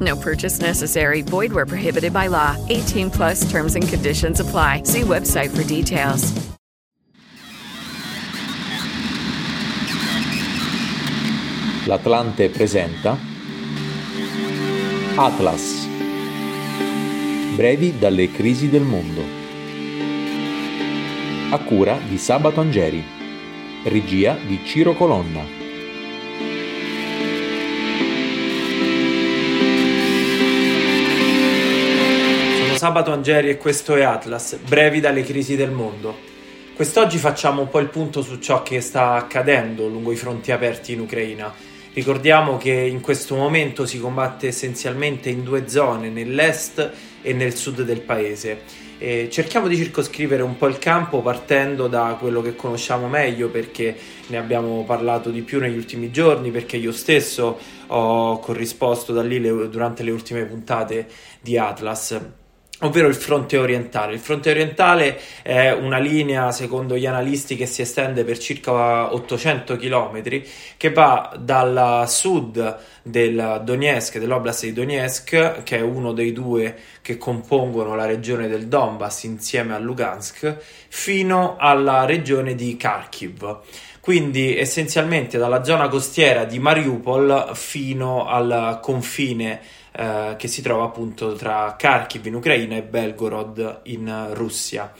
No purchase necessary. Void where prohibited by law. 18 plus terms and conditions apply. See website for details. L'Atlante presenta Atlas Brevi dalle crisi del mondo a cura di Sabato Angeri regia di Ciro Colonna Sabato Angeri e questo è Atlas, brevi dalle crisi del mondo. Quest'oggi facciamo un po' il punto su ciò che sta accadendo lungo i fronti aperti in Ucraina. Ricordiamo che in questo momento si combatte essenzialmente in due zone, nell'est e nel sud del paese. E cerchiamo di circoscrivere un po' il campo partendo da quello che conosciamo meglio perché ne abbiamo parlato di più negli ultimi giorni, perché io stesso ho corrisposto da lì le, durante le ultime puntate di Atlas ovvero il fronte orientale. Il fronte orientale è una linea, secondo gli analisti, che si estende per circa 800 km, che va dal sud del Donetsk, dell'oblast di Donetsk, che è uno dei due che compongono la regione del Donbass insieme a Lugansk, fino alla regione di Kharkiv quindi essenzialmente dalla zona costiera di Mariupol fino al confine eh, che si trova appunto tra Kharkiv in Ucraina e Belgorod in Russia.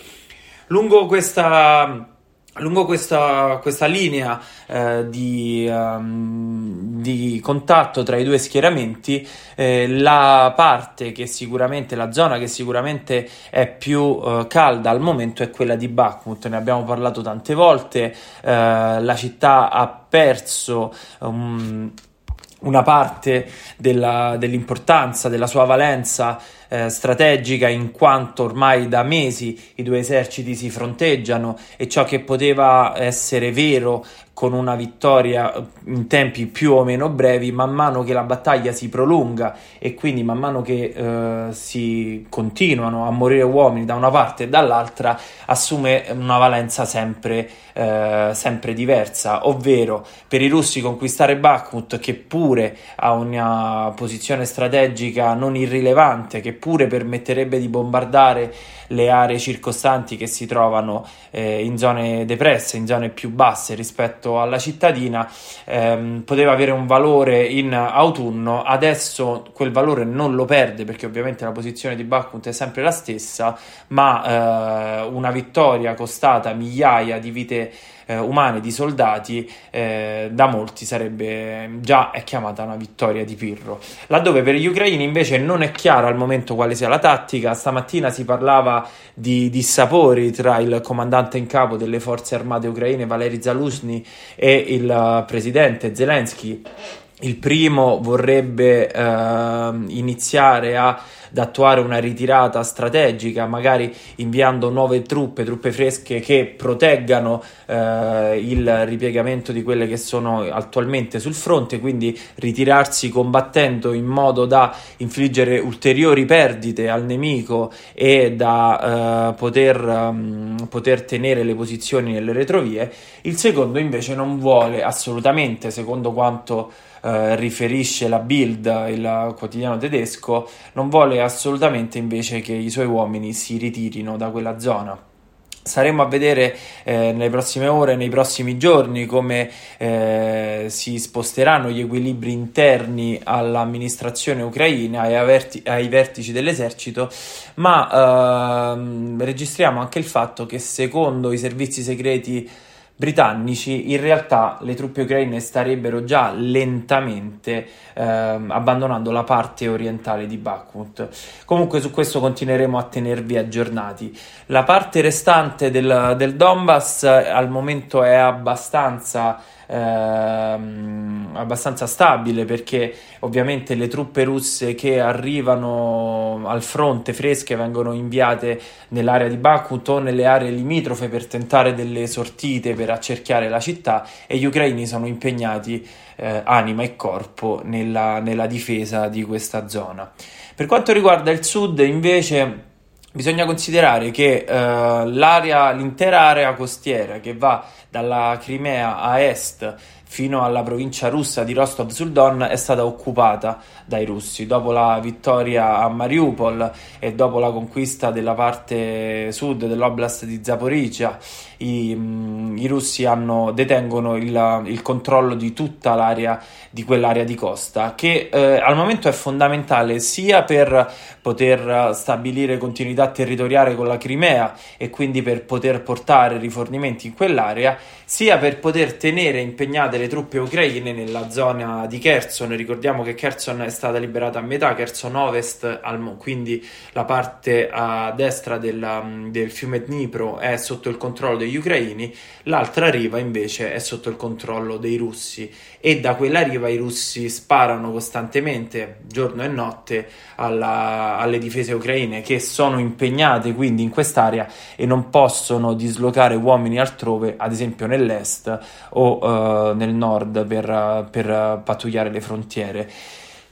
Lungo questa lungo questa, questa linea eh, di, um, di, contatto tra i due schieramenti, eh, la parte che sicuramente, la zona che sicuramente è più uh, calda al momento è quella di Bakhmut, ne abbiamo parlato tante volte, eh, la città ha perso um, una parte della, dell'importanza, della sua valenza eh, strategica in quanto ormai da mesi i due eserciti si fronteggiano e ciò che poteva essere vero con una vittoria in tempi più o meno brevi, man mano che la battaglia si prolunga e quindi man mano che eh, si continuano a morire uomini da una parte e dall'altra, assume una valenza sempre, eh, sempre diversa, ovvero per i russi conquistare Bakhmut, che pure ha una posizione strategica non irrilevante, che pure permetterebbe di bombardare le aree circostanti che si trovano eh, in zone depresse, in zone più basse rispetto alla cittadina, ehm, poteva avere un valore in autunno, adesso quel valore non lo perde perché ovviamente la posizione di Bakhmut è sempre la stessa, ma eh, una vittoria costata migliaia di vite eh, umane di soldati eh, da molti sarebbe già chiamata una vittoria di Pirro. Laddove per gli ucraini invece non è chiaro al momento quale sia la tattica, stamattina si parlava di dissapori tra il comandante in capo delle forze armate ucraine Valery Zaluzny e il presidente Zelensky. Il primo vorrebbe eh, iniziare a ad attuare una ritirata strategica, magari inviando nuove truppe, truppe fresche che proteggano eh, il ripiegamento di quelle che sono attualmente sul fronte, quindi ritirarsi combattendo in modo da infliggere ulteriori perdite al nemico e da eh, poter, um, poter tenere le posizioni nelle retrovie. Il secondo invece non vuole assolutamente, secondo quanto eh, riferisce la Bild, il quotidiano tedesco, non vuole assolutamente invece che i suoi uomini si ritirino da quella zona. Staremo a vedere eh, nelle prossime ore, nei prossimi giorni, come eh, si sposteranno gli equilibri interni all'amministrazione ucraina e verti- ai vertici dell'esercito, ma ehm, registriamo anche il fatto che secondo i servizi segreti britannici, in realtà le truppe ucraine starebbero già lentamente ehm, abbandonando la parte orientale di Bakhmut. Comunque su questo continueremo a tenervi aggiornati. La parte restante del, del Donbass al momento è abbastanza ehm, abbastanza stabile perché ovviamente le truppe russe che arrivano al fronte fresche vengono inviate nell'area di Bakhmut o nelle aree limitrofe per tentare delle sortite per accerchiare la città e gli ucraini sono impegnati eh, anima e corpo nella, nella difesa di questa zona. Per quanto riguarda il sud invece bisogna considerare che l'area, l'intera area costiera che va dalla Crimea a est fino alla provincia russa di Rostov sul Don è stata occupata dai russi. Dopo la vittoria a Mariupol e dopo la conquista della parte sud dell'oblast di Zaporizhia, i, i russi hanno, detengono il, il, controllo di tutta l'area di quell'area di costa, che eh, al momento è fondamentale sia per poter stabilire continuità territoriale con la Crimea e quindi per poter portare rifornimenti in quell'area, sia per poter tenere impegnate le truppe ucraine nella zona di Kherson. Ricordiamo che Kherson è stata liberata a metà, Kherson Ovest, quindi la parte a destra della, del fiume Dnipro è sotto il controllo degli ucraini, l'altra riva invece è sotto il controllo dei russi e da quella riva i russi sparano costantemente giorno e notte alla, alle difese ucraine che sono impegnate quindi in quest'area e non possono dislocare uomini altrove, ad esempio nell'est o uh, nel nord per, per pattugliare le frontiere.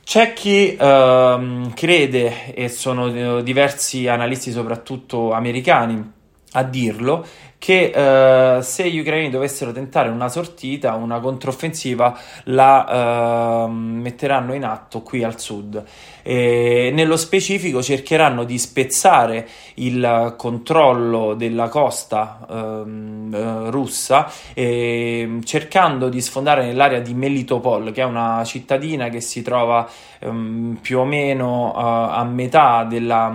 C'è chi uh, crede, e sono diversi analisti, soprattutto americani, a dirlo, che eh, se gli ucraini dovessero tentare una sortita, una controffensiva, la eh, metteranno in atto qui al sud. E nello specifico cercheranno di spezzare il controllo della costa ehm, eh, russa cercando di sfondare nell'area di Melitopol, che è una cittadina che si trova ehm, più o meno uh, a metà della,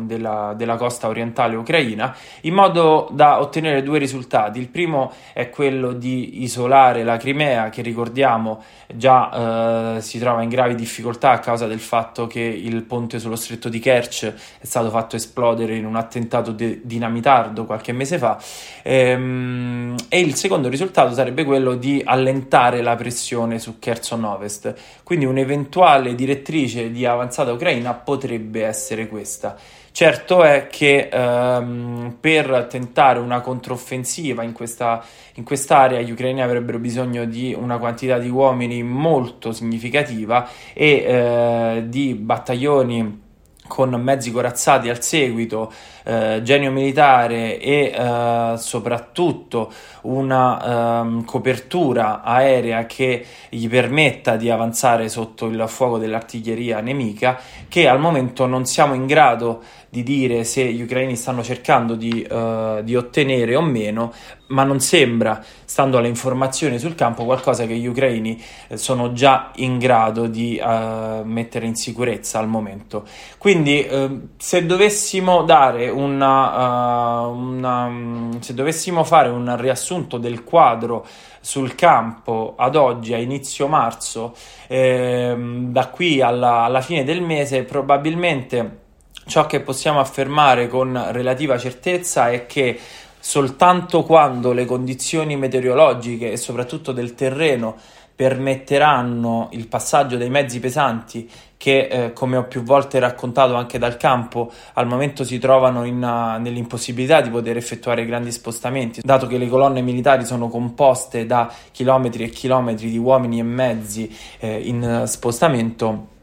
della, della costa orientale ucraina, in modo da ottenere due risultati. Il primo è quello di isolare la Crimea, che ricordiamo già uh, si trova in gravi difficoltà a causa del fatto che il ponte sullo stretto di Kerch è stato fatto esplodere in un attentato de- dinamitardo qualche mese fa. Ehm, e il secondo risultato sarebbe quello di allentare la pressione su Kherson Ovest. Quindi un'eventuale direttrice di avanzata ucraina potrebbe essere questa. Certo è che ehm, per tentare una controffensiva in, questa, in quest'area gli ucraini avrebbero bisogno di una quantità di uomini molto significativa e eh, di battaglioni con mezzi corazzati al seguito, eh, genio militare e eh, soprattutto una eh, copertura aerea che gli permetta di avanzare sotto il fuoco dell'artiglieria nemica, che al momento non siamo in grado di dire se gli ucraini stanno cercando di, uh, di, ottenere o meno, ma non sembra, stando alle informazioni sul campo, qualcosa che gli ucraini eh, sono già in grado di uh, mettere in sicurezza al momento. Quindi, uh, se dovessimo dare una, una, se dovessimo fare un riassunto del quadro sul campo ad oggi, a inizio marzo, ehm, da qui alla, alla fine del mese, probabilmente Ciò che possiamo affermare con relativa certezza è che soltanto quando le condizioni meteorologiche e soprattutto del terreno permetteranno il passaggio dei mezzi pesanti che, eh, come ho più volte raccontato anche dal campo, al momento si trovano in, uh, nell'impossibilità di poter effettuare grandi spostamenti, dato che le colonne militari sono composte da chilometri e chilometri di uomini e mezzi eh, in uh, spostamento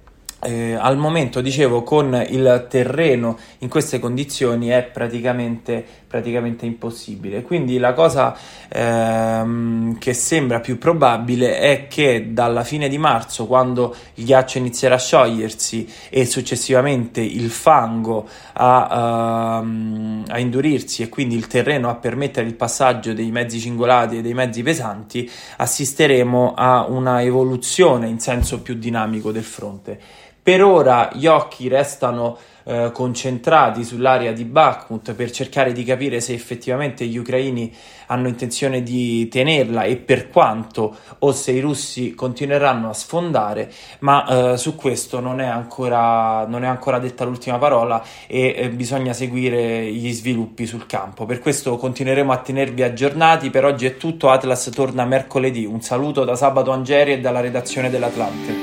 eh, al momento, dicevo, con il terreno in queste condizioni è praticamente, praticamente impossibile. Quindi la cosa ehm, che sembra più probabile è che dalla fine di marzo, quando il ghiaccio inizierà a sciogliersi e successivamente il fango a, ehm, a indurirsi e quindi il terreno a permettere il passaggio dei mezzi cingolati e dei mezzi pesanti, assisteremo a una evoluzione in senso più dinamico del fronte. Per ora gli occhi restano eh, concentrati sull'area di Bakhmut per cercare di capire se effettivamente gli ucraini hanno intenzione di tenerla e per quanto o se i russi continueranno a sfondare, ma eh, su questo non è, ancora, non è ancora detta l'ultima parola e eh, bisogna seguire gli sviluppi sul campo. Per questo continueremo a tenervi aggiornati. Per oggi è tutto, Atlas torna mercoledì. Un saluto da Sabato Angeri e dalla redazione dell'Atlante.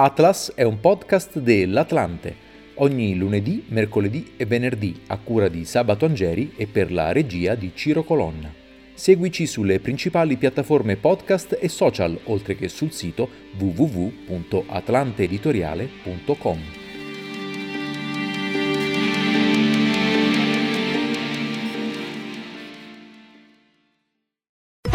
Atlas è un podcast dell'Atlante, ogni lunedì, mercoledì e venerdì a cura di Sabato Angeri e per la regia di Ciro Colonna. Seguici sulle principali piattaforme podcast e social, oltre che sul sito www.atlanteeditoriale.com.